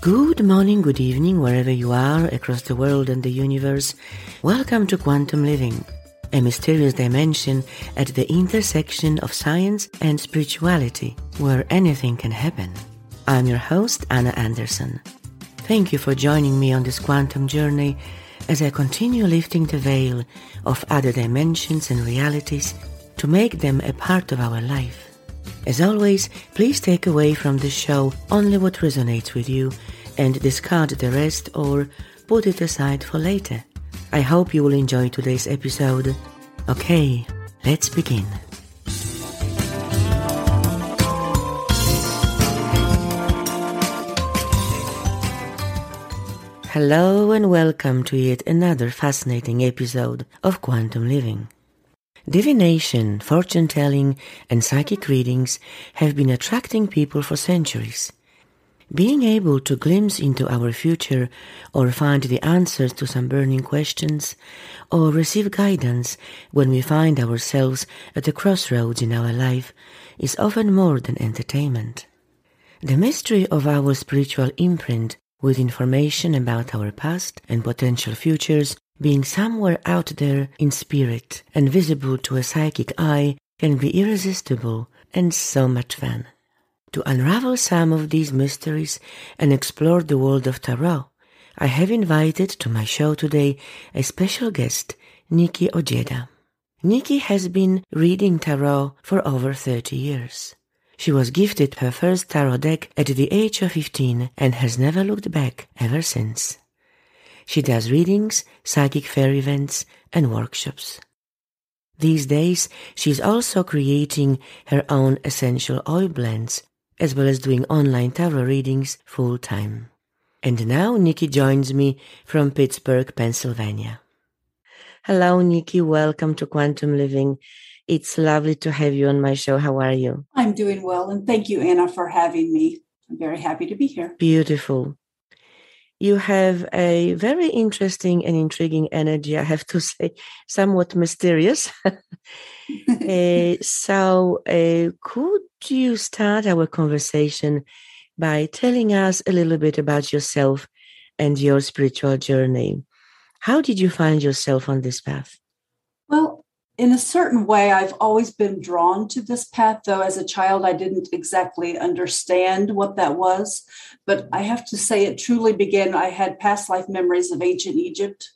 Good morning, good evening, wherever you are across the world and the universe. Welcome to Quantum Living, a mysterious dimension at the intersection of science and spirituality, where anything can happen. I'm your host, Anna Anderson. Thank you for joining me on this quantum journey as I continue lifting the veil of other dimensions and realities to make them a part of our life. As always, please take away from the show only what resonates with you and discard the rest or put it aside for later. I hope you will enjoy today's episode. Okay, let's begin. Hello and welcome to yet another fascinating episode of Quantum Living. Divination, fortune telling, and psychic readings have been attracting people for centuries. Being able to glimpse into our future or find the answers to some burning questions or receive guidance when we find ourselves at a crossroads in our life is often more than entertainment. The mystery of our spiritual imprint with information about our past and potential futures being somewhere out there in spirit and visible to a psychic eye can be irresistible and so much fun. To unravel some of these mysteries and explore the world of tarot, I have invited to my show today a special guest, Nicki Ojeda. Nicki has been reading tarot for over 30 years. She was gifted her first tarot deck at the age of 15 and has never looked back ever since. She does readings, psychic fair events, and workshops. These days, she is also creating her own essential oil blends, as well as doing online tarot readings full time. And now Nicki joins me from Pittsburgh, Pennsylvania. Hello, Nicki. Welcome to Quantum Living. It's lovely to have you on my show. How are you? I'm doing well, and thank you, Anna, for having me. I'm very happy to be here. Beautiful. You have a very interesting and intriguing energy, I have to say, somewhat mysterious. uh, so, uh, could you start our conversation by telling us a little bit about yourself and your spiritual journey? How did you find yourself on this path? Well, in a certain way, I've always been drawn to this path, though as a child, I didn't exactly understand what that was. But I have to say, it truly began. I had past life memories of ancient Egypt.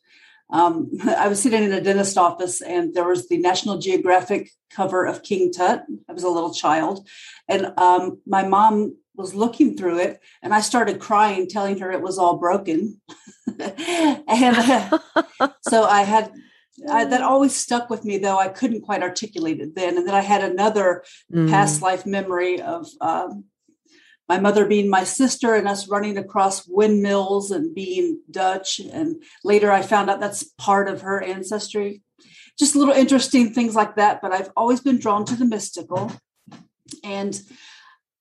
Um, I was sitting in a dentist office, and there was the National Geographic cover of King Tut. I was a little child, and um, my mom was looking through it, and I started crying, telling her it was all broken. and uh, so I had I, that always stuck with me, though I couldn't quite articulate it then. And then I had another mm. past life memory of um, my mother being my sister and us running across windmills and being Dutch. And later I found out that's part of her ancestry. Just little interesting things like that. But I've always been drawn to the mystical. And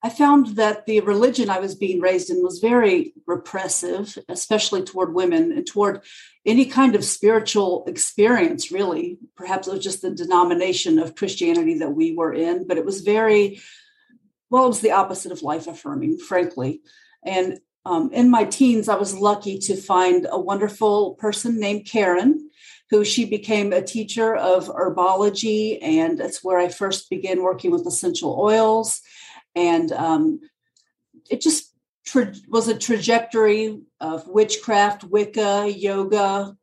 I found that the religion I was being raised in was very repressive, especially toward women and toward any kind of spiritual experience, really. Perhaps it was just the denomination of Christianity that we were in, but it was very, well, it was the opposite of life affirming, frankly. And um, in my teens, I was lucky to find a wonderful person named Karen, who she became a teacher of herbology. And that's where I first began working with essential oils and um, it just tra- was a trajectory of witchcraft, Wicca, yoga,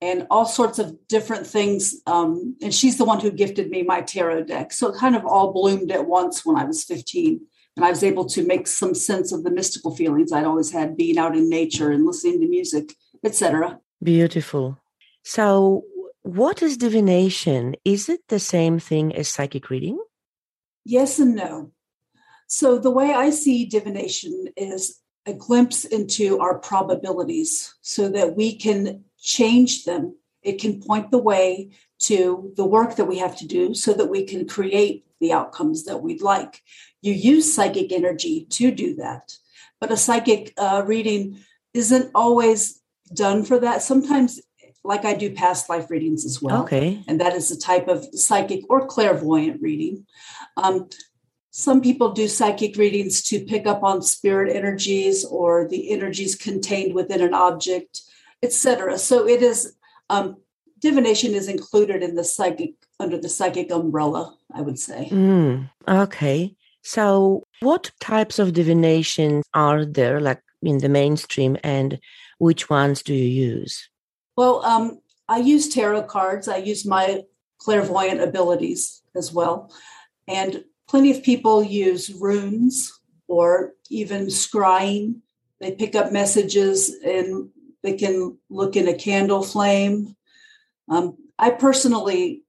and all sorts of different things. Um, and she's the one who gifted me my tarot deck. So it kind of all bloomed at once when I was 15. And I was able to make some sense of the mystical feelings I'd always had being out in nature and listening to music, etc. Beautiful. So, what is divination? Is it the same thing as psychic reading? Yes and no. So, the way I see divination is a glimpse into our probabilities so that we can change them. It can point the way to the work that we have to do so that we can create the outcomes that we'd like. You use psychic energy to do that, but a psychic uh, reading isn't always done for that. Sometimes, like I do past life readings as well. Okay. And that is a type of psychic or clairvoyant reading. Um, some people do psychic readings to pick up on spirit energies or the energies contained within an object, etc. So it is um, divination is included in the psychic under the psychic umbrella, I would say. Mm, okay. So, what types of divination are there, like in the mainstream, and which ones do you use? Well, um, I use tarot cards. I use my clairvoyant abilities as well. And plenty of people use runes or even scrying. They pick up messages and they can look in a candle flame. Um, I personally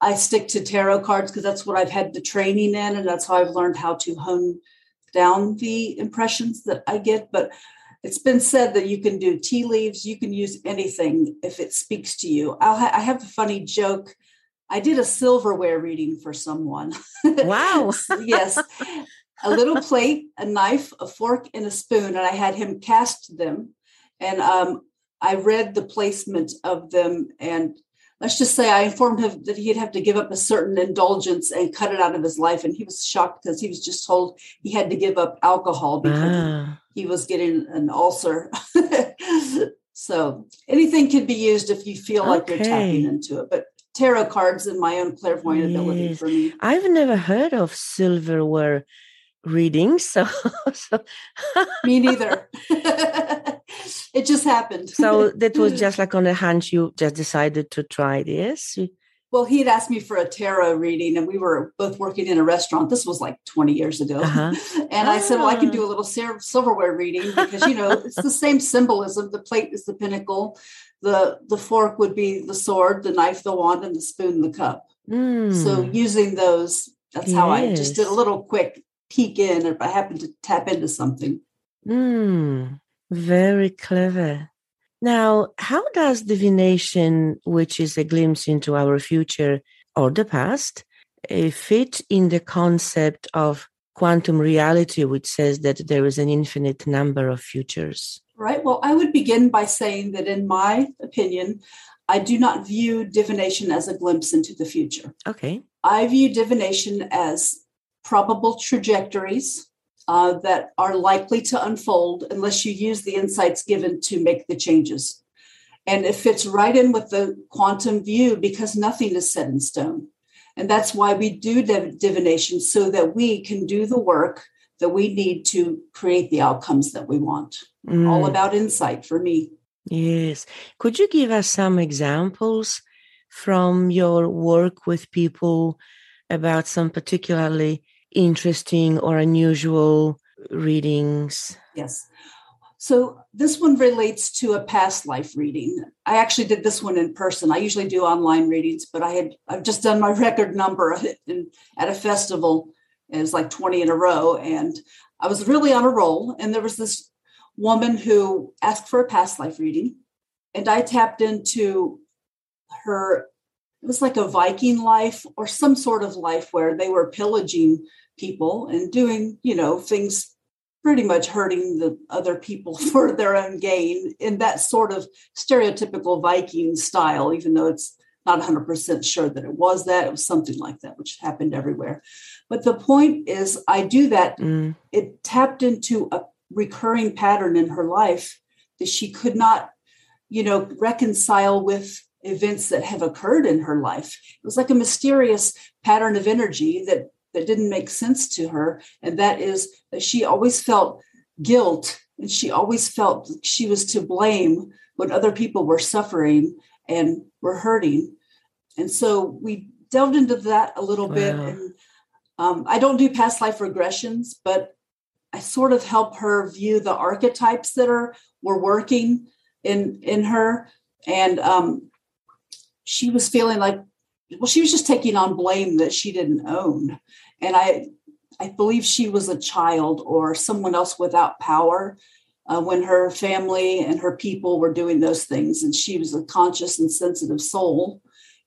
I stick to tarot cards because that's what I've had the training in, and that's how I've learned how to hone down the impressions that I get. But it's been said that you can do tea leaves, you can use anything if it speaks to you. Ha- i have a funny joke. I did a silverware reading for someone. Wow. yes. A little plate, a knife, a fork, and a spoon. And I had him cast them. And um, I read the placement of them and let's just say I informed him that he'd have to give up a certain indulgence and cut it out of his life. And he was shocked because he was just told he had to give up alcohol because ah. he was getting an ulcer. so anything can be used if you feel like okay. you're tapping into it. But tarot cards and my own clairvoyant yes. ability for me. I've never heard of silverware readings. So, so. me neither. it just happened. so that was just like on a hunch. You just decided to try this. Well, he had asked me for a tarot reading, and we were both working in a restaurant. This was like 20 years ago. Uh-huh. And I said, Well, I can do a little silverware reading because, you know, it's the same symbolism. The plate is the pinnacle, the, the fork would be the sword, the knife, the wand, and the spoon, the cup. Mm. So, using those, that's yes. how I just did a little quick peek in if I happen to tap into something. Mm. Very clever. Now, how does divination, which is a glimpse into our future or the past, uh, fit in the concept of quantum reality, which says that there is an infinite number of futures? Right. Well, I would begin by saying that, in my opinion, I do not view divination as a glimpse into the future. Okay. I view divination as probable trajectories uh, that are likely to unfold unless you use the insights given to make the changes. And it fits right in with the quantum view because nothing is set in stone. And that's why we do div- divination so that we can do the work that we need to create the outcomes that we want. Mm. All about insight for me. Yes. Could you give us some examples from your work with people about some particularly interesting or unusual readings? Yes. So this one relates to a past life reading. I actually did this one in person. I usually do online readings, but I had I've just done my record number in, at a festival. It was like 20 in a row, and I was really on a roll. And there was this woman who asked for a past life reading, and I tapped into her. It was like a Viking life or some sort of life where they were pillaging people and doing, you know, things pretty much hurting the other people for their own gain in that sort of stereotypical Viking style, even though it's not 100% sure that it was that. It was something like that, which happened everywhere. But the point is, I do that. Mm. It tapped into a recurring pattern in her life that she could not, you know, reconcile with events that have occurred in her life. It was like a mysterious pattern of energy that that didn't make sense to her. And that is that she always felt guilt and she always felt she was to blame when other people were suffering and were hurting. And so we delved into that a little wow. bit. And um, I don't do past life regressions, but sort of help her view the archetypes that are were working in in her. And um, she was feeling like well, she was just taking on blame that she didn't own. And I, I believe she was a child or someone else without power uh, when her family and her people were doing those things. And she was a conscious and sensitive soul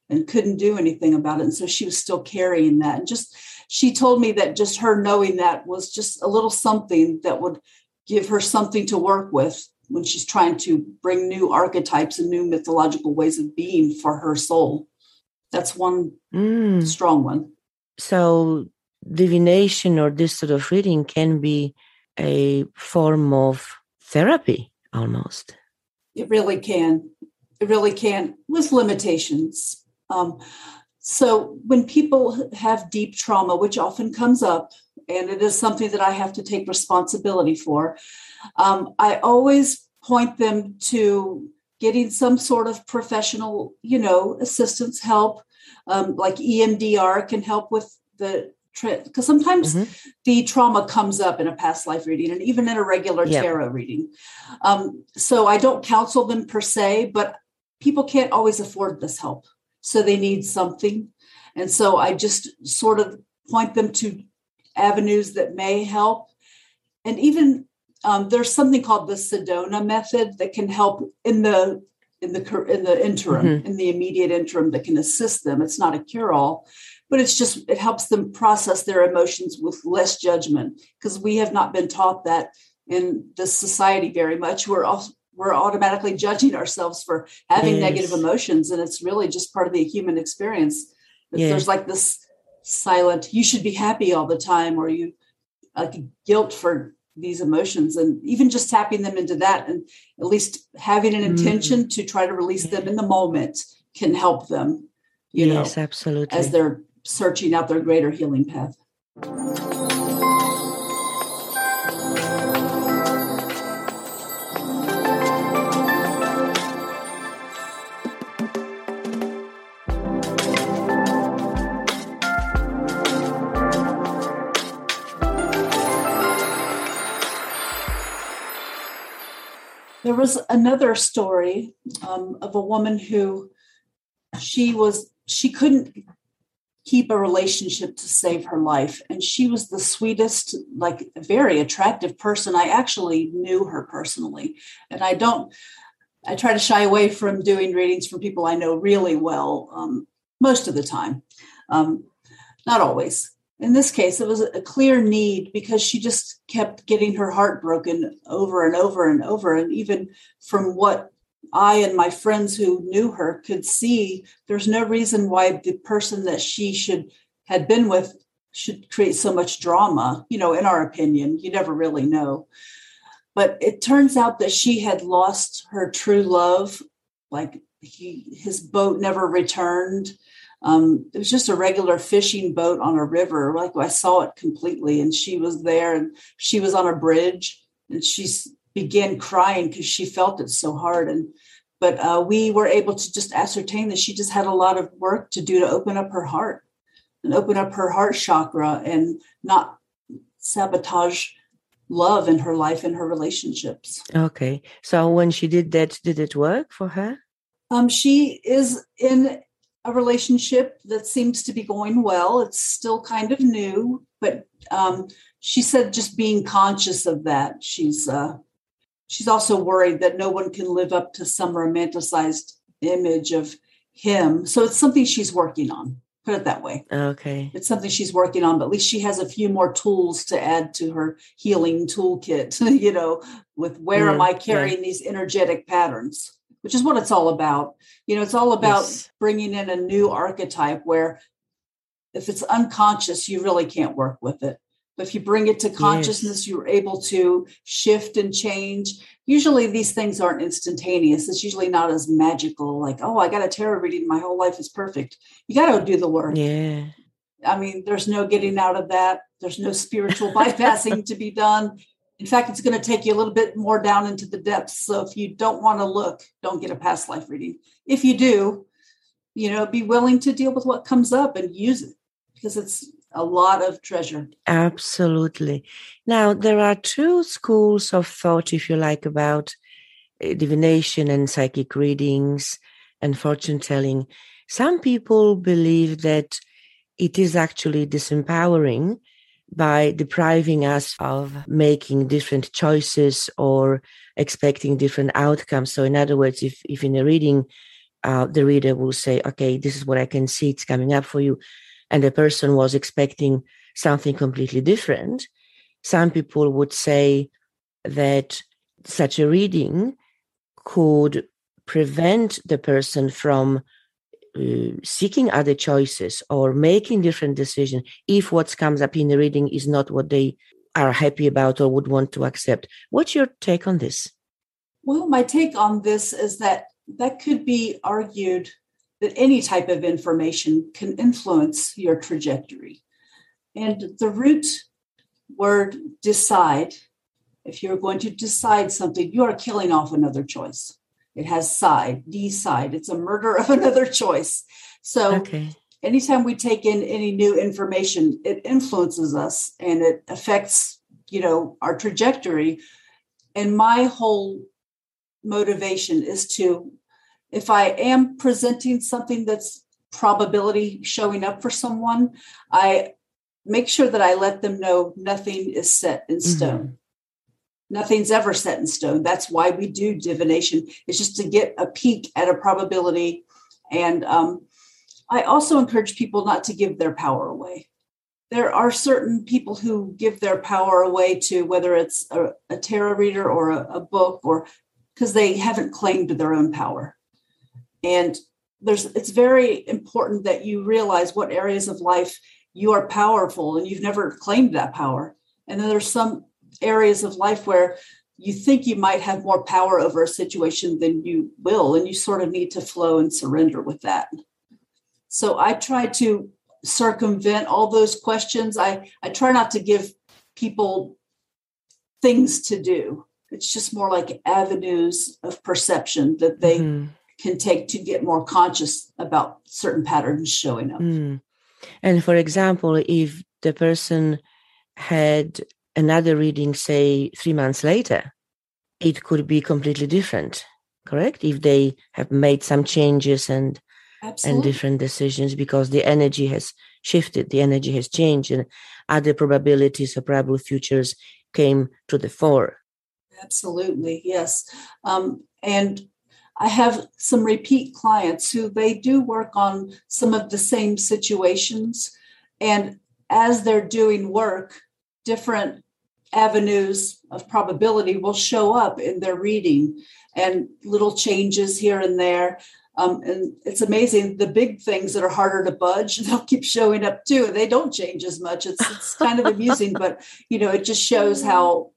and couldn't do anything about it. And so she was still carrying that. And just, she told me that just her knowing that was just a little something that would give her something to work with when she's trying to bring new archetypes and new mythological ways of being for her soul. That's one mm. strong one. So divination or this sort of reading can be a form of therapy almost. It really can. It really can, with limitations. Um, so when people have deep trauma, which often comes up, and it is something that I have to take responsibility for, um, I always point them to getting some sort of professional, you know, assistance help. Um, like EMDR can help with the because sometimes mm-hmm. the trauma comes up in a past life reading and even in a regular yep. tarot reading. Um, so I don't counsel them per se, but people can't always afford this help. So they need something. And so I just sort of point them to avenues that may help. And even um, there's something called the Sedona method that can help in the in the in the interim, mm-hmm. in the immediate interim, that can assist them. It's not a cure all, but it's just it helps them process their emotions with less judgment because we have not been taught that in this society very much. We're all we're automatically judging ourselves for having yes. negative emotions, and it's really just part of the human experience. Yes. There's like this silent, you should be happy all the time, or you like guilt for these emotions and even just tapping them into that and at least having an mm-hmm. intention mm. to try to release them in the moment can help them you yes, know absolutely as they're searching out their greater healing path There was another story um, of a woman who she was she couldn't keep a relationship to save her life. And she was the sweetest like very attractive person. I actually knew her personally. And i don't i try to shy away from doing readings from people i know really well um, most of the time. Um, not always in this case, it was a clear need because she just kept getting her heart broken over and over and over. And even from what I and my friends who knew her could see, there's no reason why the person that she should had been with should create so much drama. You know, in our opinion, you never really know. But it turns out that she had lost her true love, like he, his boat never returned um, it was just a regular fishing boat on a river. Like I saw it completely, and she was there, and she was on a bridge, and she began crying because she felt it so hard. And but uh, we were able to just ascertain that she just had a lot of work to do to open up her heart and open up her heart chakra and not sabotage love in her life and her relationships. Okay. So when she did that, did it work for her? Um, she is in a relationship that seems to be going well. It's still kind of new, but um, she said just being conscious of that. She's uh, she's also worried that no one can live up to some romanticized image of him. So it's something she's working on. Put it that way. Okay. It's something she's working on, but at least she has a few more tools to add to her healing toolkit, you know, with where am I carrying yeah. these energetic patterns? Which is what it's all about. You know, it's all about yes. bringing in a new archetype where if it's unconscious, you really can't work with it. But if you bring it to consciousness, yes. you're able to shift and change. Usually these things aren't instantaneous. It's usually not as magical, like, oh, I got a tarot reading, my whole life is perfect. You got to do the work. Yeah. I mean, there's no getting out of that. There's no spiritual bypassing to be done. In fact, it's going to take you a little bit more down into the depths. So if you don't want to look, don't get a past life reading. If you do, you know, be willing to deal with what comes up and use it because it's a lot of treasure. Absolutely. Now, there are two schools of thought, if you like, about eh, divination and psychic readings and fortune telling. Some people believe that it is actually disempowering by depriving us of making different choices or expecting different outcomes. So, in other words, if, if in a reading, uh, the reader will say, okay, this is what I can see, it's coming up for you, and the person was expecting something completely different, some people would say that such a reading could prevent the person from uh, seeking other choices or making different decisions if what comes up in the reading is not what they are happy about or would want to accept. What's your take on this? Well, my take on this is that that could be argued that any type of information can influence your trajectory. And the root word decide, if you're going to decide something, you are killing off another choice. It has side, D side. It's a murder of another choice. So okay. anytime we take in any new information, it influences us and it affects, you know, our trajectory. And my whole motivation is to, if I am presenting something that's probability showing up for someone, I make sure that I let them know nothing is set in mm-hmm. stone. Mm-hmm. Nothing's ever set in stone. That's why we do divination. It's just to get a peek at a probability. And um, I also encourage people not to give their power away. There are certain people who give their power away to whether it's a, a tarot reader or a, a book or because they haven't claimed their own power. And there's it's very important that you realize what areas of life you are powerful and you've never claimed that power. And then there's some areas of life where you think you might have more power over a situation than you will, and you sort of need to flow and surrender with that. So I try to circumvent all those questions. I, I try not to give people things to do. It's just more like avenues of perception that they mm. can take to get more conscious about certain patterns showing up. Mm. And for example, if the person had another reading, say three months later, it could be completely different, correct? If they have made some changes and Absolutely. and different decisions because the energy has shifted, the energy has changed, and other probabilities or probable futures came to the fore. Absolutely, yes. Um, and I have some repeat clients who they do work on some of the same situations. And as they're doing work, different avenues of probability will show up in their reading and little changes here and there. Um, and it's amazing the big things that are harder to budge they'll keep showing up too. They don't change as much. It's, it's kind of amusing but you know it just shows how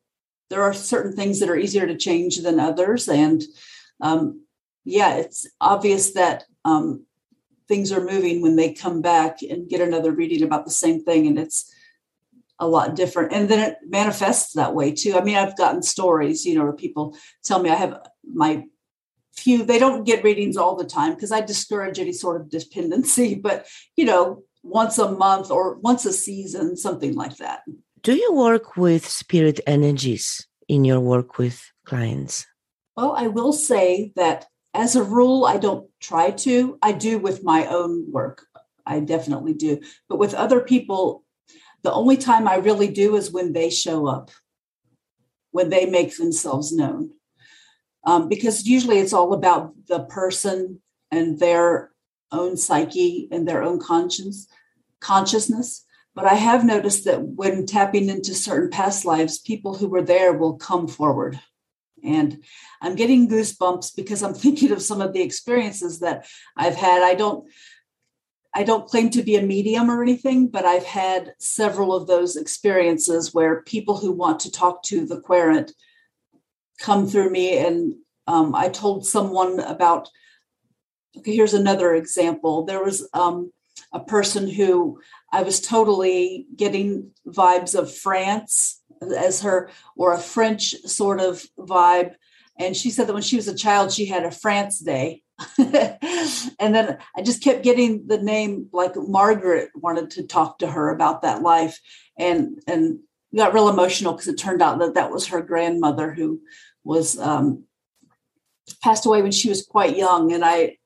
there are certain things that are easier to change than others. And um, yeah it's obvious that um, things are moving when they come back and get another reading about the same thing. And it's a lot different and then it manifests that way too. I mean i've gotten stories you know where people tell me i have my few they don't get readings all the time because i discourage any sort of dependency but you know once a month or once a season something like that. Do you work with spirit energies in your work with clients? Well i will say that as a rule i don't try to. I do with my own work. I definitely do. But with other people the only time I really do is when they show up, when they make themselves known. Um, because usually it's all about the person and their own psyche and their own conscience, consciousness. But I have noticed that when tapping into certain past lives, people who were there will come forward. And I'm getting goosebumps because I'm thinking of some of the experiences that I've had. I don't I don't claim to be a medium or anything, but I've had several of those experiences where people who want to talk to the querent come through me. And um, I told someone about, okay, here's another example. There was um, a person who I was totally getting vibes of France as her, or a French sort of vibe. And she said that when she was a child, she had a France day and then I just kept getting the name like Margaret wanted to talk to her about that life and and got real emotional because it turned out that that was her grandmother who was um, passed away when she was quite young and I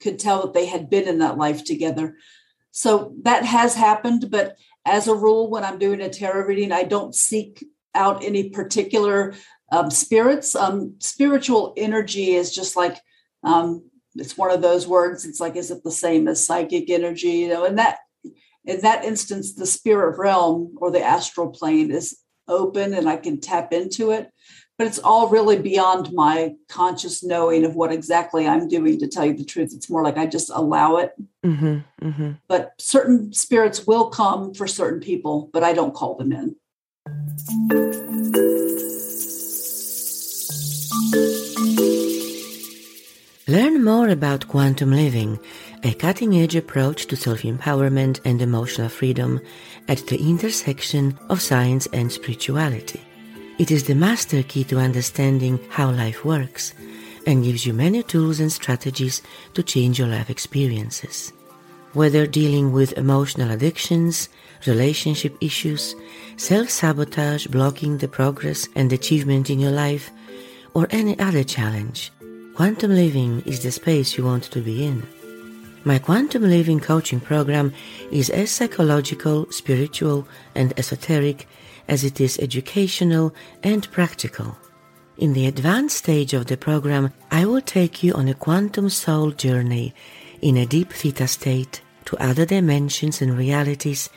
could tell that they had been in that life together. So that has happened, but as a rule, when I'm doing a tarot reading, I don't seek out any particular um, spirits. Um, spiritual energy is just like um, it's one of those words. It's like, is it the same as psychic energy? You know, in that in that instance, the spirit realm or the astral plane is open and I can tap into it. but it's all really beyond my conscious knowing of what exactly I'm doing. To tell you the truth, it's more like I just allow it. Mm-hmm, mm-hmm. But certain spirits will come for certain people, but I don't call them in. Learn more about quantum living, a cutting edge approach to self empowerment and emotional freedom at the intersection of science and spirituality. It is the master key to understanding how life works and gives you many tools and strategies to change your life experiences. Whether dealing with emotional addictions, relationship issues, self sabotage blocking the progress and achievement in your life, or any other challenge, Quantum Living is the space you want to be in. My Quantum Living coaching program is as psychological, spiritual, and esoteric as it is educational and practical. In the advanced stage of the program, I will take you on a quantum soul journey in a deep theta state to other dimensions and realities,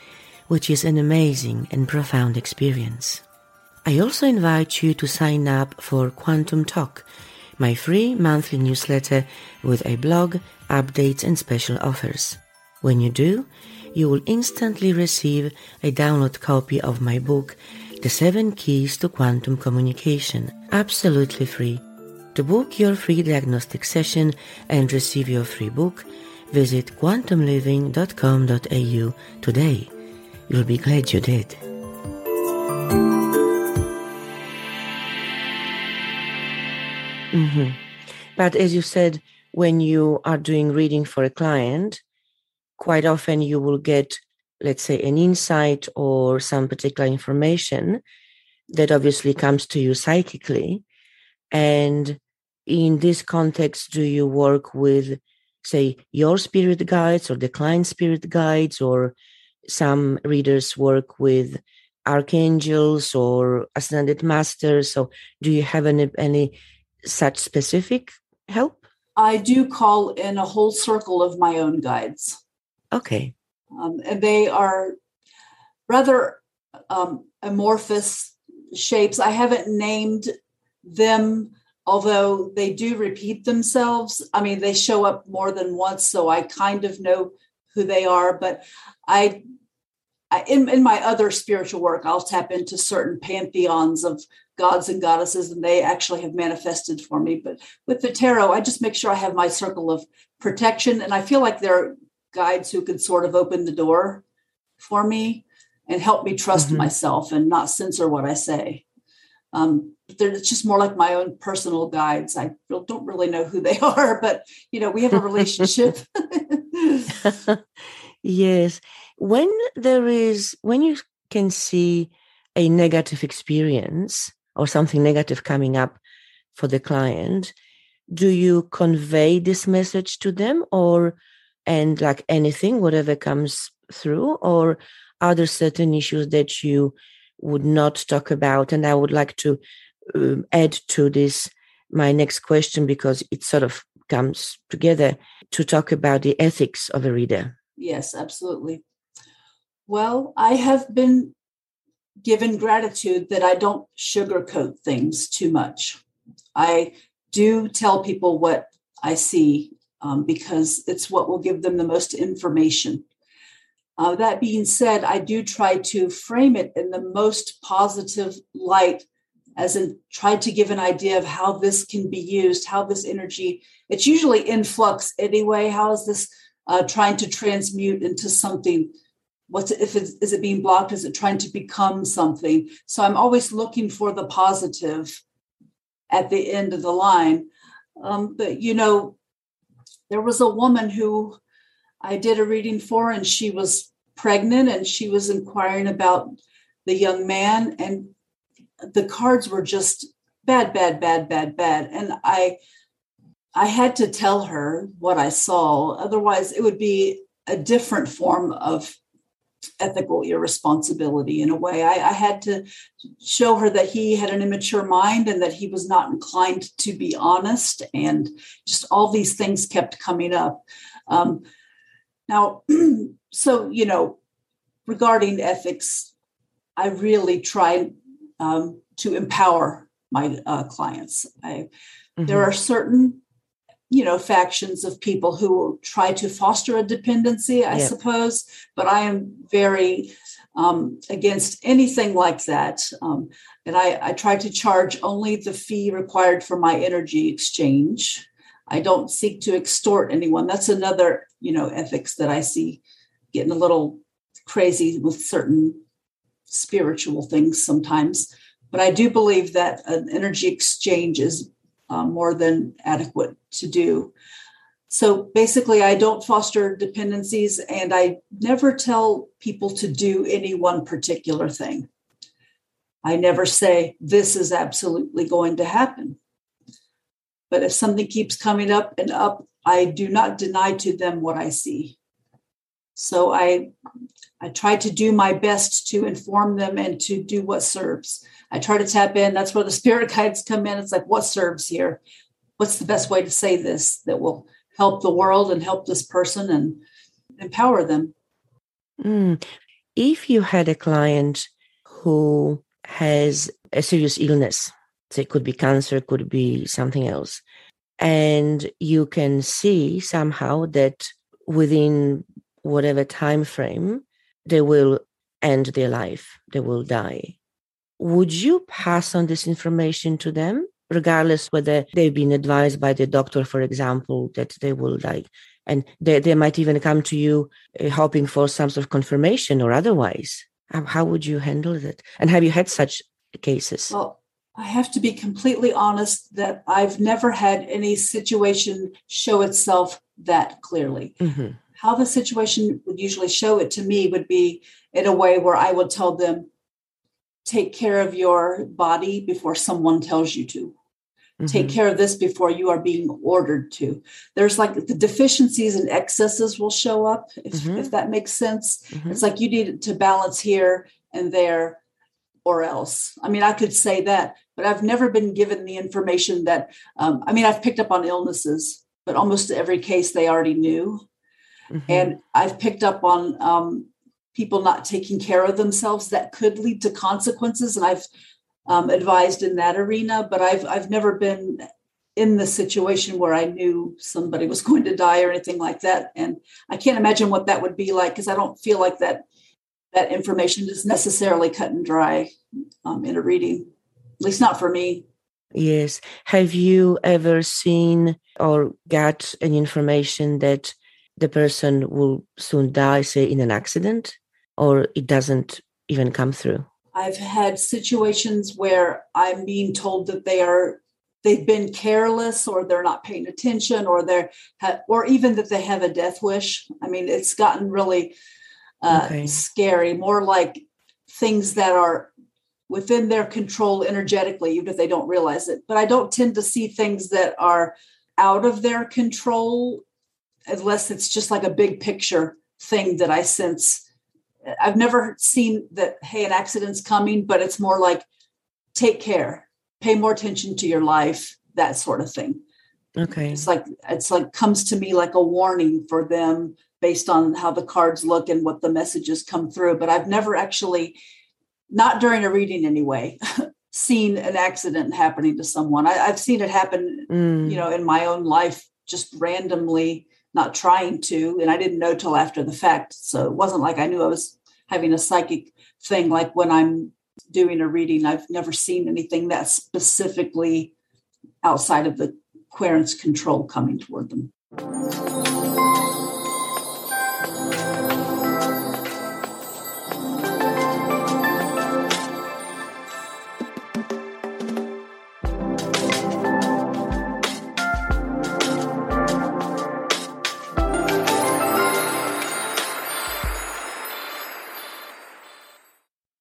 which is an amazing and profound experience. I also invite you to sign up for Quantum Talk my free monthly newsletter with a blog, updates, and special offers. When you do, you will instantly receive a download copy of my book, The Seven Keys to Quantum Communication, absolutely free. To book your free diagnostic session and receive your free book, visit quantumliving.com.au today. You'll be glad you did. Mm-hmm. But as you said, when you are doing reading for a client, quite often you will get, let's say, an insight or some particular information that obviously comes to you psychically. And in this context, do you work with, say, your spirit guides or the client spirit guides, or some readers work with archangels or ascended masters? So, do you have any, any such specific help? I do call in a whole circle of my own guides. Okay. Um, and they are rather um, amorphous shapes. I haven't named them, although they do repeat themselves. I mean, they show up more than once, so I kind of know who they are. But I, I in, in my other spiritual work, I'll tap into certain pantheons of gods and goddesses and they actually have manifested for me. But with the tarot i just make sure i have my circle of protection and i feel like they're guides who can sort of open the door for me and help me trust mm-hmm. myself and not censor what i say. Um, it's just more like my own personal guides. I don't really know who they are but you know we have a relationship. Yes. When there is when you can see a negative experience or something negative coming up for the client do you convey this message to them or and like anything whatever comes through? Or are there certain issues that you would not talk about? And i would like to um, add to this my next question because it sort of comes together to talk about the ethics of a reader. Yes absolutely. Well i have been given gratitude that I don't sugarcoat things too much. I do tell people what I see um, because it's what will give them the most information. Uh, that being said, I do try to frame it in the most positive light, as in try to give an idea of how this can be used, how this energy, it's usually in flux anyway. How is this uh, trying to transmute into something what's it, if it's, is it being blocked? Is it trying to become something? So i'm always looking for the positive at the end of the line. Um, but you know there was a woman who i did a reading for and she was pregnant and she was inquiring about the young man and the cards were just bad bad bad bad bad. And i i had to tell her what i saw. Otherwise it would be a different form of ethical irresponsibility in a way. I, I, had to show her that he had an immature mind and that he was not inclined to be honest. And just all these things kept coming up. Um, now, so, you know, regarding ethics, I really try um, to empower my uh, clients. I, mm-hmm. There are certain, you know, factions of people who try to foster a dependency, I yep. suppose, but I am very um, against anything like that. Um, and I, I try to charge only the fee required for my energy exchange. I don't seek to extort anyone. That's another, you know, ethics that I see getting a little crazy with certain spiritual things sometimes. But I do believe that an energy exchange is uh, more than adequate to do. So basically, I don't foster dependencies and I never tell people to do any one particular thing. I never say, this is absolutely going to happen. But if something keeps coming up and up, I do not deny to them what I see. So I I try to do my best to inform them and to do what serves. I try to tap in. That's where the spirit guides come in. It's like, what serves here? What's the best way to say this that will help the world and help this person and empower them? Mm. If you had a client who has a serious illness, it could be cancer, could be something else, and you can see somehow that within whatever time frame they will end their life, they will die. Would you pass on this information to them, regardless whether they've been advised by the doctor, for example, that they will die? And they, they might even come to you uh, hoping for some sort of confirmation or otherwise. How, how would you handle that? And have you had such cases? Well, I have to be completely honest that I've never had any situation show itself that clearly. Mm-hmm how the situation would usually show it to me would be in a way where I would tell them, take care of your body before someone tells you to. Mm-hmm. Take care of this before you are being ordered to. There's like the deficiencies and excesses will show up, if, mm-hmm. if that makes sense. Mm-hmm. It's like you need to balance here and there or else. I mean, I could say that, but I've never been given the information that, um, I mean, I've picked up on illnesses, but almost every case they already knew. Mm-hmm. And I've picked up on um, people not taking care of themselves that could lead to consequences. And I've um, advised in that arena, but I've I've never been in the situation where I knew somebody was going to die or anything like that. And I can't imagine what that would be like because I don't feel like that that information is necessarily cut and dry um, in a reading, at least not for me. Yes. Have you ever seen or got any information that the person will soon die, say, in an accident, or it doesn't even come through? I've had situations where I'm being told that they are they've been careless or they're not paying attention or they're or even that they have a death wish. I mean, it's gotten really uh, okay. scary. More like things that are within their control energetically, even if they don't realize it. But I don't tend to see things that are out of their control unless it's just like a big picture thing that I sense. I've never seen that, hey, an accident's coming, but it's more like take care, pay more attention to your life, that sort of thing. Okay. It's like it's like comes to me like a warning for them based on how the cards look and what the messages come through. But I've never actually, not during a reading anyway, seen an accident happening to someone. I, have seen it happen, mm. you know, in my own life just randomly not trying to. And I didn't know till after the fact. So it wasn't like I knew I was having a psychic thing. Like when I'm doing a reading, I've never seen anything that specifically outside of the querent's control coming toward them.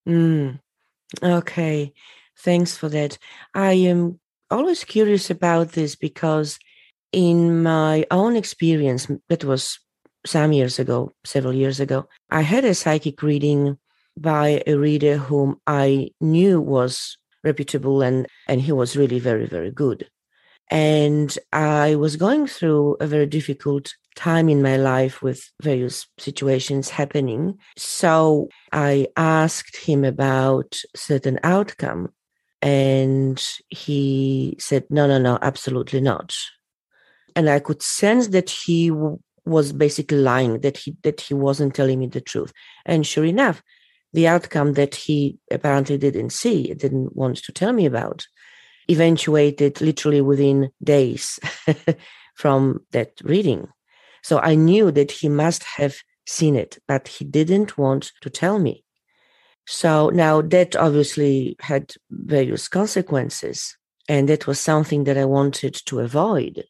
Mm, okay, thanks for that. I am always curious about this because, in my own experience, that was some years ago, several years ago, I had a psychic reading by a reader whom I knew was reputable and, and he was really very, very good. And I was going through a very difficult time in my life with various situations happening. So I asked him about certain outcome. And he said, no, no, no, absolutely not. And I could sense that he w- was basically lying, that he, that he wasn't telling me the truth. And sure enough, the outcome that he apparently didn't see, didn't want to tell me about, eventuated literally within days from that reading. So I knew that he must have seen it, but he didn't want to tell me. So now that obviously had various consequences, and that was something that I wanted to avoid.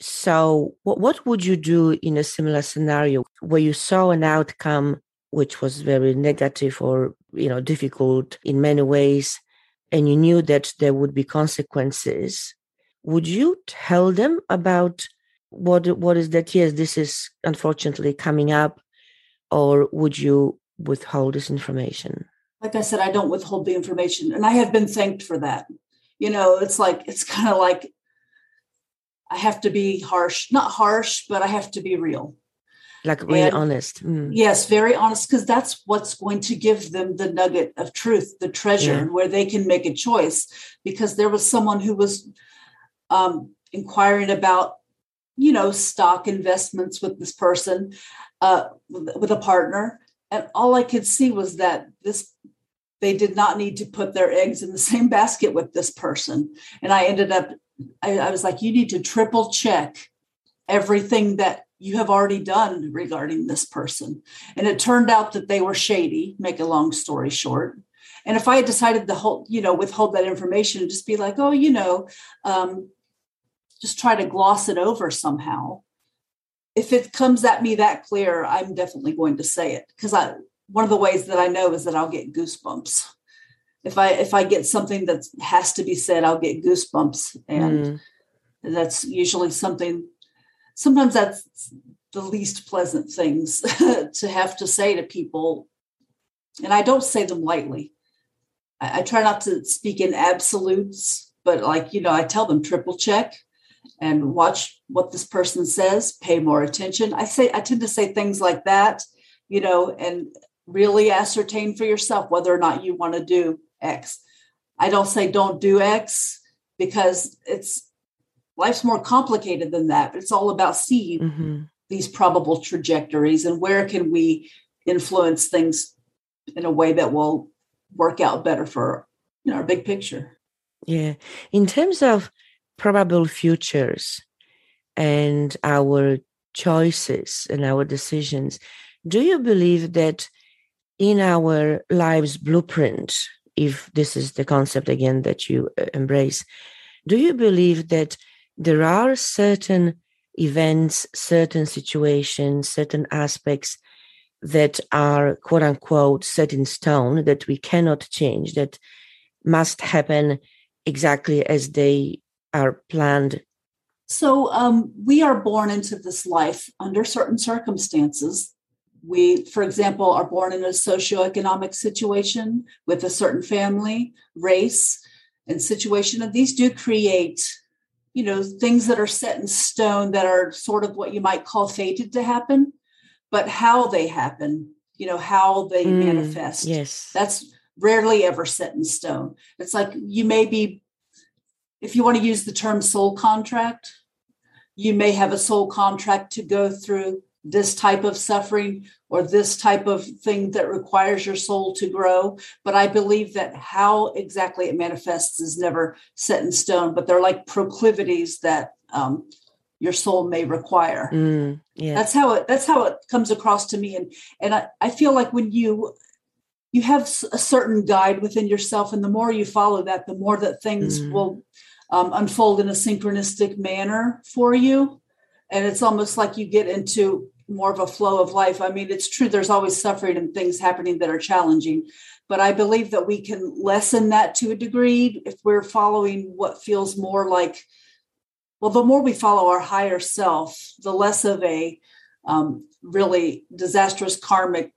So, what, would you do in a similar scenario where you saw an outcome which was very negative or you know difficult in many ways, and you knew that there would be consequences? Would you tell them about what what is that? Yes, this is unfortunately coming up, or would you withhold this information? like I said, I don't withhold the information, and I have been thanked for that. You know, it's like it's kind of like I have to be harsh, not harsh, but I have to be real. Like really and, honest. Mm. Yes, very honest, because that's what's going to give them the nugget of truth, the treasure, yeah. where they can make a choice. Because there was someone who was um, inquiring about, you know, stock investments with this person, uh, with, a partner, and all I could see was that this they did not need to put their eggs in the same basket with this person. And I ended up, I, I was like, you need to triple check everything that you have already done regarding this person. And it turned out that they were shady, make a long story short. And if I had decided to hold, you know, withhold that information and just be like, oh, you know, um, just try to gloss it over somehow, if it comes at me that clear, I'm definitely going to say it because I one of the ways that I know is that I'll get goosebumps. If I if I get something that has to be said, I'll get goosebumps, and mm. that's usually something. Sometimes that's the least pleasant things to have to say to people, and I don't say them lightly. I, I try not to speak in absolutes, but like you know, I tell them triple check and watch what this person says, pay more attention. I say I tend to say things like that, you know, and really ascertain for yourself whether or not you want to do X. I don't say don't do X because it's life's more complicated than that, but it's all about seeing mm-hmm. these probable trajectories and where can we influence things in a way that will work out better for you know our big picture. Yeah. In terms of probable futures and our choices and our decisions, do you believe that in our lives blueprint, if this is the concept again that you uh, embrace, do you believe that there are certain events, certain situations, certain aspects that are quote unquote set in stone that we cannot change, that must happen exactly as they are planned? So, um, we are born into this life under certain circumstances. We, for example, are born in a socioeconomic situation with a certain family, race, and situation. And these do create, you know, things that are set in stone that are sort of what you might call fated to happen. But how they happen, you know, how they mm, manifest. Yes. That's rarely ever set in stone. It's like you may be if you want to use the term soul contract, you may have a soul contract to go through this type of suffering or this type of thing that requires your soul to grow. But I believe that how exactly it manifests is never set in stone, but they're like proclivities that um, your soul may require. Mm, yeah. That's how it that's how it comes across to me. And and I, I feel like when you you have a certain guide within yourself and the more you follow that the more that things mm. will um, unfold in a synchronistic manner for you. And it's almost like you get into more of a flow of life. I mean it's true there's always suffering and things happening that are challenging. But i believe that we can lessen that to a degree if we're following what feels more like well the more we follow our higher self the less of a um, really disastrous karmic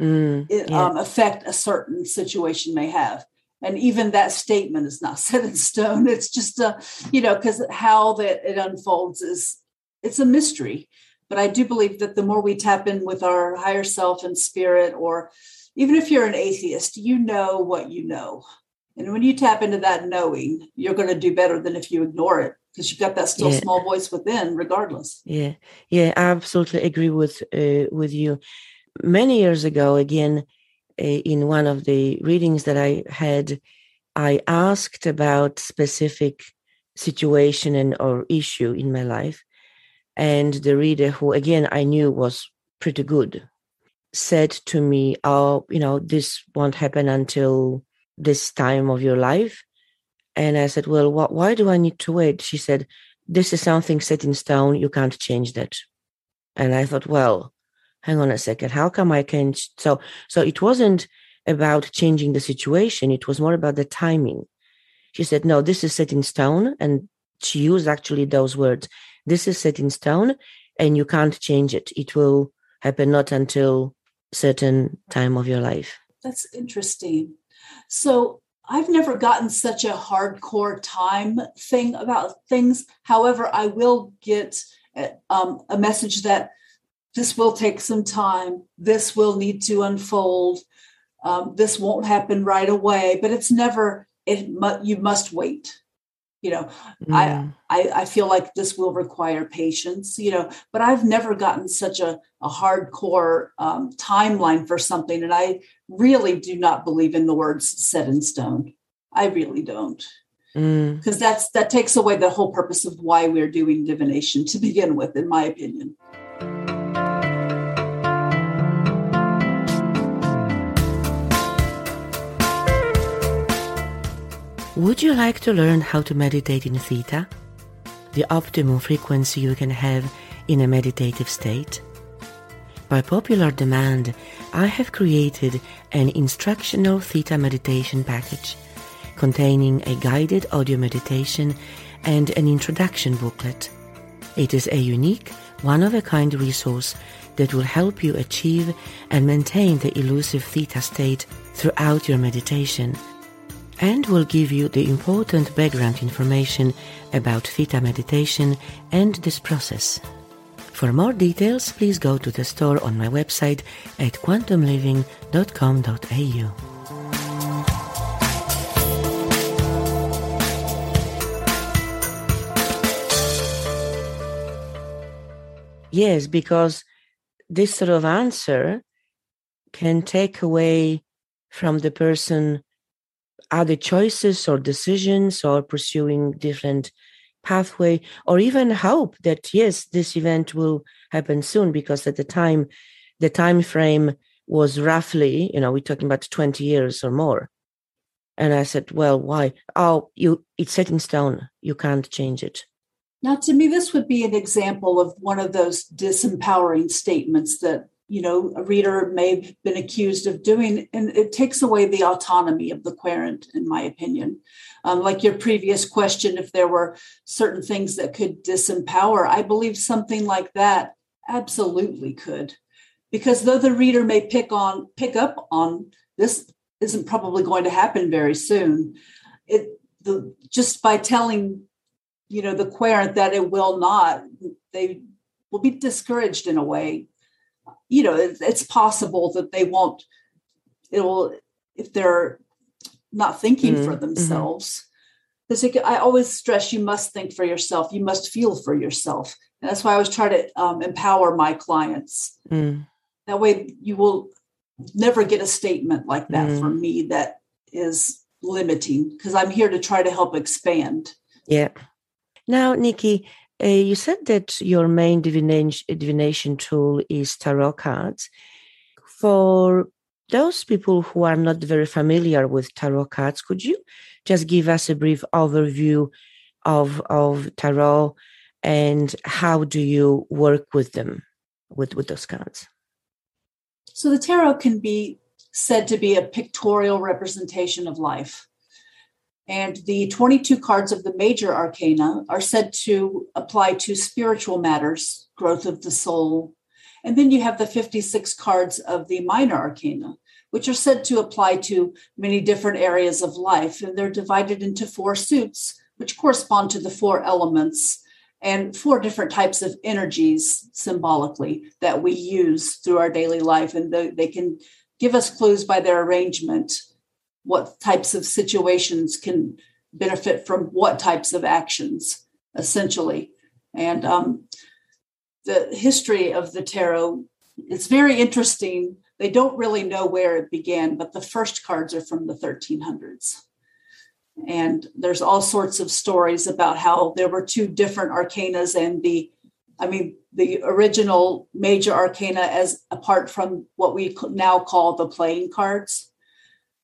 mm, um, effect a certain situation may have and even that statement is not set in stone it's just a you know because how that it unfolds is it's a mystery but i do believe that the more we tap in with our higher self and spirit or even if you're an atheist you know what you know And when you tap into that knowing, you're going to do better than if you ignore it because you've got that still yeah. small voice within, regardless. Yeah, yeah, I absolutely agree with uh, with you. Many years ago, again, uh, in one of the readings that I had, I asked about specific situation and or issue in my life, and the reader, who again I knew was pretty good, said to me, "Oh, you know, this won't happen until." this time of your life? And I said, Well, wh- why do I need to wait? She said, This is something set in stone. You can't change that. And I thought, Well, hang on a second. How come I can't? So, so it wasn't about changing the situation. It was more about the timing. She said, No, this is set in stone. And she used actually those words. This is set in stone and you can't change it. It will happen not until certain time of your life. That's interesting. So I've never gotten such a hardcore time thing about things. However, I will get uh, um, a message that this will take some time, this will need to unfold, um, this won't happen right away, but it's never, it mu- you must wait you know. I, I i feel like this will require patience you know but i've never gotten such a, a hardcore um, timeline for something and i really do not believe in the words set in stone i really don't because mm. that's that takes away the whole purpose of why we're doing divination to begin with in my opinion Would you like to learn how to meditate in theta? The optimum frequency you can have in a meditative state? By popular demand, I have created an instructional theta meditation package containing a guided audio meditation and an introduction booklet. It is a unique, one-of-a-kind resource that will help you achieve and maintain the elusive theta state throughout your meditation and will give you the important background information about Theta meditation and this process. For more details, please go to the store on my website at quantumliving.com.au. Yes, because this sort of answer can take away from the person other choices or decisions or pursuing different pathway or even hope that yes this event will happen soon because at the time the time frame was roughly you know we're talking about 20 years or more. And i said well why? Oh you it's set in stone. You can't change it. Now to me this would be an example of one of those disempowering statements that you know a reader may have been accused of doing and it takes away the autonomy of the querent in my opinion. Um, like your previous question if there were certain things that could disempower i believe something like that absolutely could. Because though the reader may pick on pick up on this isn't probably going to happen very soon. It the just by telling you know the querent that it will not they will be discouraged in a way you know, it's possible that they won't, it will, if they're not thinking mm-hmm. for themselves. Because mm-hmm. I always stress you must think for yourself, you must feel for yourself. And that's why I always try to um, empower my clients. Mm. That way you will never get a statement like that mm. from me that is limiting because I'm here to try to help expand. Yeah. Now, Nicki, uh, you said that your main divination, divination tool is tarot cards. For those people who are not very familiar with tarot cards, could you just give us a brief overview of, of tarot and how do you work with them, with, with those cards? So the tarot can be said to be a pictorial representation of life. And the 22 cards of the major arcana are said to apply to spiritual matters, growth of the soul. And then you have the 56 cards of the minor arcana, which are said to apply to many different areas of life. And they're divided into four suits, which correspond to the four elements and four different types of energies symbolically that we use through our daily life. And they can give us clues by their arrangement what types of situations can benefit from what types of actions, essentially. And um, the history of the tarot it's very interesting. They don't really know where it began, but the first cards are from the 1300s. And there's all sorts of stories about how there were two different arcanas and the I mean, the original major arcana as apart from what we now call the playing cards.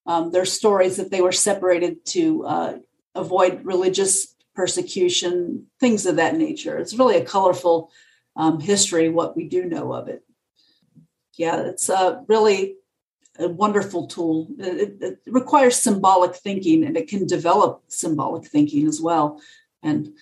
Um, there's stories that they were separated to uh, avoid religious persecution, things of that nature. It's really a colorful um, history, what we do know of it. Yeah, it's uh, really a wonderful tool. It, it, requires symbolic thinking and it can develop symbolic thinking as well. And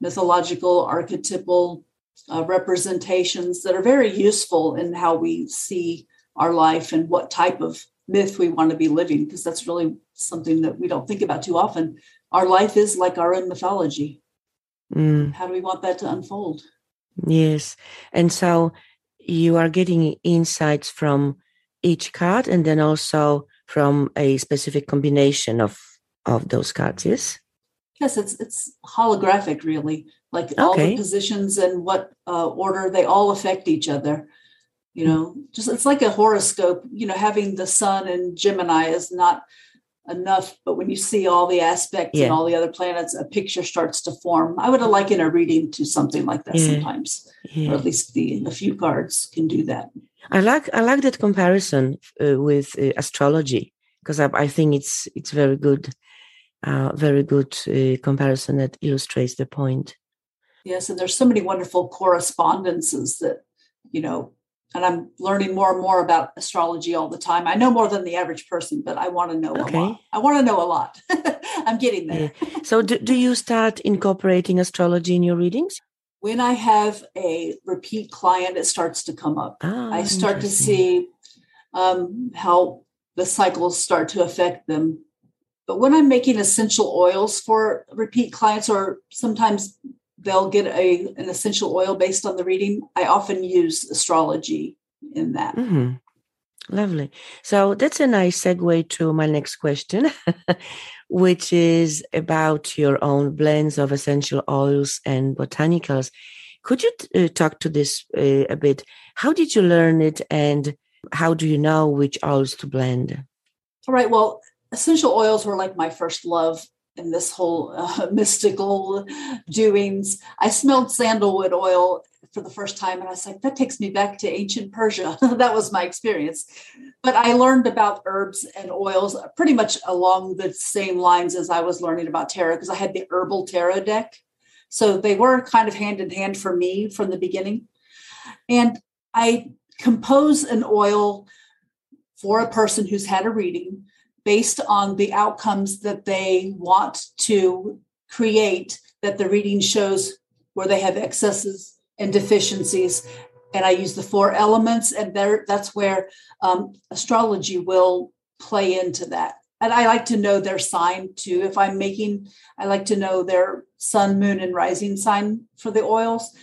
mythological, archetypal uh, representations that are very useful in how we see our life and what type of myth we want to be living, because that's really something that we don't think about too often. Our life is like our own mythology. Mm. How do we want that to unfold? Yes. And so you are getting insights from each card and then also from a specific combination of of those cards yes yes it's it's holographic really like okay. all the positions and what uh, order they all affect each other you know just it's like a horoscope you know having the sun and gemini is not enough but when you see all the aspects yeah. and all the other planets a picture starts to form i would liken a reading to something like that yeah. sometimes yeah. or at least the a few cards can do that I like I like that comparison uh, with uh, astrology because I, I, think it's it's very good, uh, very good uh, comparison that illustrates the point. Yes, and there's so many wonderful correspondences that you know, and I'm learning more and more about astrology all the time. I know more than the average person, but I want to know okay. a lot. I want to know a lot. I'm getting there. Yeah. So, do, do you start incorporating astrology in your readings? when I have a repeat client, it starts to come up. Oh, I start to see um, how the cycles start to affect them. But when I'm making essential oils for repeat clients, or sometimes they'll get a an essential oil based on the reading, I often use astrology in that. Mm-hmm. Lovely. So that's a nice segue to my next question. which is about your own blends of essential oils and botanicals. Could you uh, talk to this uh, a bit? How did you learn it and how do you know which oils to blend? All right. Well, essential oils were like my first love in this whole uh, mystical doings. I smelled sandalwood oil for the first time and I was like, that takes me back to ancient Persia. that was my experience. But I learned about herbs and oils pretty much along the same lines as I was learning about tarot because I had the herbal tarot deck. So they were kind of hand in hand for me from the beginning. And I compose an oil for a person who's had a reading based on the outcomes that they want to create that the reading shows where they have excesses and deficiencies. And i use the four elements and there that's where um, astrology will play into that. And i like to know their sign too. If i'm making i like to know their sun moon and rising sign for the oils.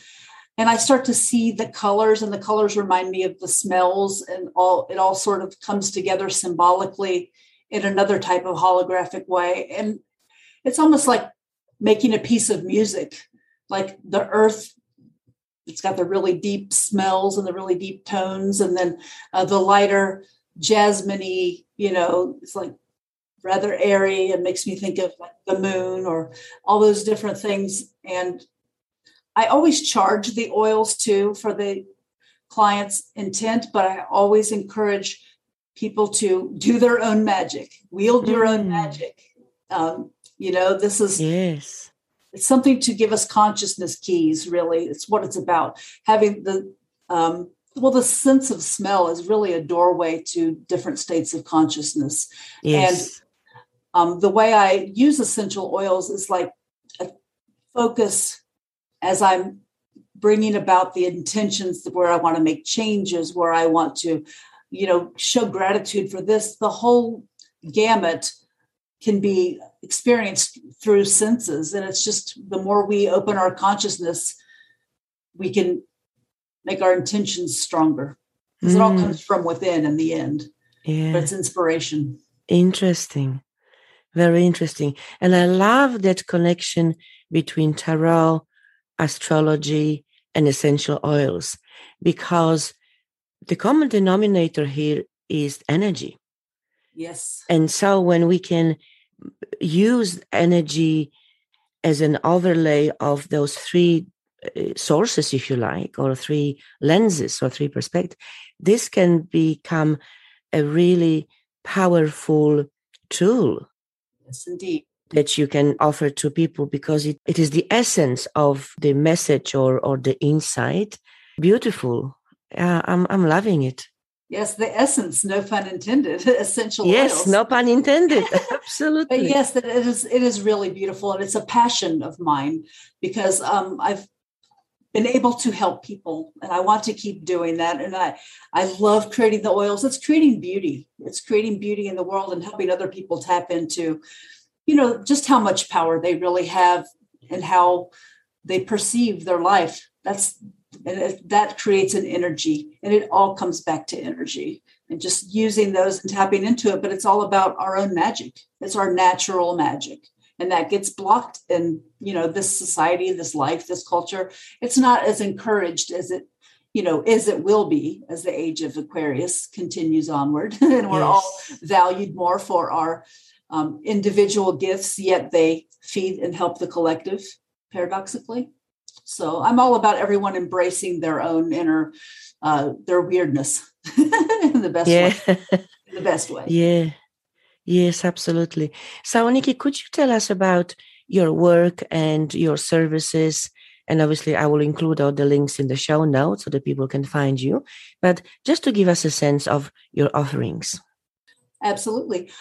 And i start to see the colors and the colors remind me of the smells and all it all sort of comes together symbolically in another type of holographic way and it's almost like making a piece of music like the earth it's got the really deep smells and the really deep tones and then uh, the lighter jasminey. you know it's like rather airy and makes me think of like the moon or all those different things and i always charge the oils too for the client's intent but i always encourage people to do their own magic. Wield your own mm. magic. Um, you know this is yes. it's something to give us consciousness keys really. It's what it's about. Having the um, well the sense of smell is really a doorway to different states of consciousness. Yes. and um, the way i use essential oils is like a focus as i'm bringing about the intentions where i want to make changes where i want to you know show gratitude for this the whole gamut can be experienced through senses. And it's just the more we open our consciousness, we can make our intentions stronger because mm. it all mm. comes from within in the end. Yeah. But it's inspiration. Interesting. Very interesting. And I love that connection between tarot, astrology, and essential oils because the common denominator here is energy. Yes. And so when we can use energy as an overlay of those three uh, sources, if you like, or three lenses or three perspectives, this can become a really powerful tool. Yes, indeed. That you can offer to people because it, it is the essence of the message or, or the insight. Beautiful. Uh, I'm, I'm loving it. Yes, the essence, no pun intended, essential yes, oils. no pun intended. Absolutely. but yes, it is it is really beautiful and it's a passion of mine because um, I've been able to help people and I want to keep doing that. And I I love creating the oils. It's creating beauty. It's creating beauty in the world and helping other people tap into, you know, just how much power they really have and how they perceive their life. That's and it, that creates an energy and it all comes back to energy. And just using those and tapping into it but it's all about our own magic. It's our natural magic. And that gets blocked in you know this society this life this culture. It's not as encouraged as it you know as it will be as the age of aquarius continues onward. And we're yes. all valued more for our um, individual gifts yet they feed and help the collective paradoxically so I'm all about everyone embracing their own inner, uh, their weirdness in the best yeah. way. In the best way. Yeah. Yes, absolutely. So, Nicki, could you tell us about your work and your services? And obviously, I will include all the links in the show notes so that people can find you. But just to give us a sense of your offerings. Absolutely.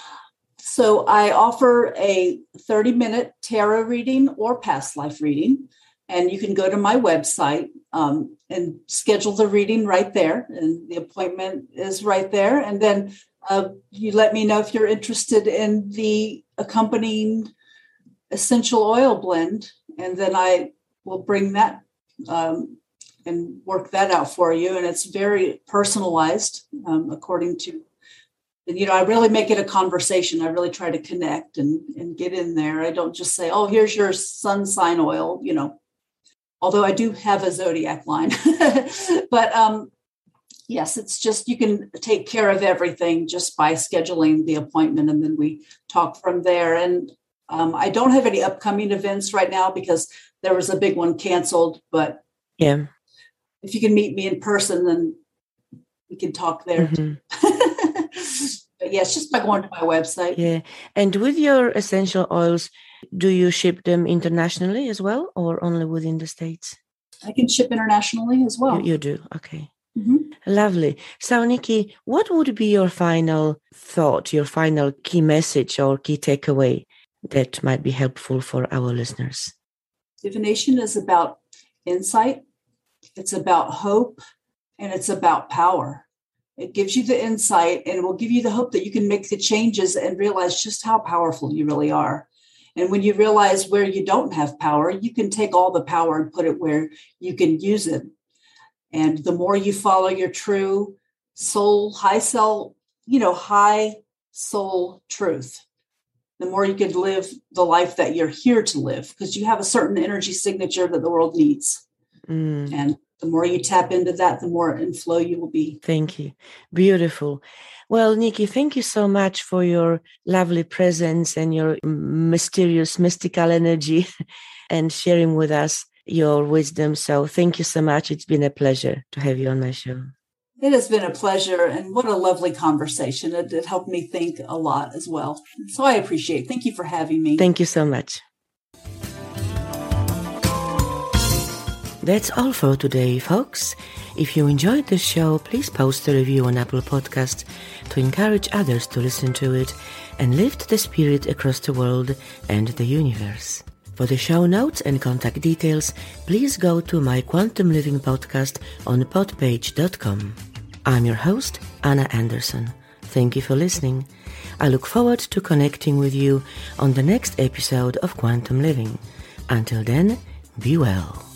So, I offer a 30 minute tarot reading or past life reading and you can go to my website um, and schedule the reading right there and the appointment is right there. And then uh, you let me know if you're interested in the accompanying essential oil blend and then i will bring that um, and work that out for you. And it's very personalized um, according to and you know i really make it a conversation. I really try to connect and and get in there. I don't just say oh here's your sun sign oil you know although I do have a zodiac line. but um, yes, it's just you can take care of everything just by scheduling the appointment, and then we talk from there. And um, I don't have any upcoming events right now because there was a big one canceled. But yeah, if you can meet me in person, then we can talk there. Mm-hmm. but yes, just by going to my website. Yeah, and with your essential oils, do you ship them internationally as well or only within the States? I can ship internationally as well. You, you do? Okay. Mm-hmm. Lovely. So, Nicki, what would be your final thought, your final key message or key takeaway that might be helpful for our listeners? Divination is about insight, it's about hope, and it's about power. It gives you the insight and it will give you the hope that you can make the changes and realize just how powerful you really are. And when you realize where you don't have power, you can take all the power and put it where you can use it. And the more you follow your true soul, high soul, you know, high soul truth, the more you can live the life that you're here to live because you have a certain energy signature that the world needs. Mm. And the more you tap into that, the more in flow you will be. Thank you. Beautiful. Well, Nicki, thank you so much for your lovely presence and your mysterious, mystical energy and sharing with us your wisdom. So thank you so much. It's been a pleasure to have you on my show. It has been a pleasure and what a lovely conversation. It, it helped me think a lot as well. So I appreciate it. Thank you for having me. Thank you so much. That's all for today, folks. If you enjoyed the show, please post a review on Apple Podcasts to encourage others to listen to it and lift the spirit across the world and the universe. For the show notes and contact details, please go to my Quantum Living podcast on podpage.com. I'm your host, Anna Anderson. Thank you for listening. I look forward to connecting with you on the next episode of Quantum Living. Until then, be well.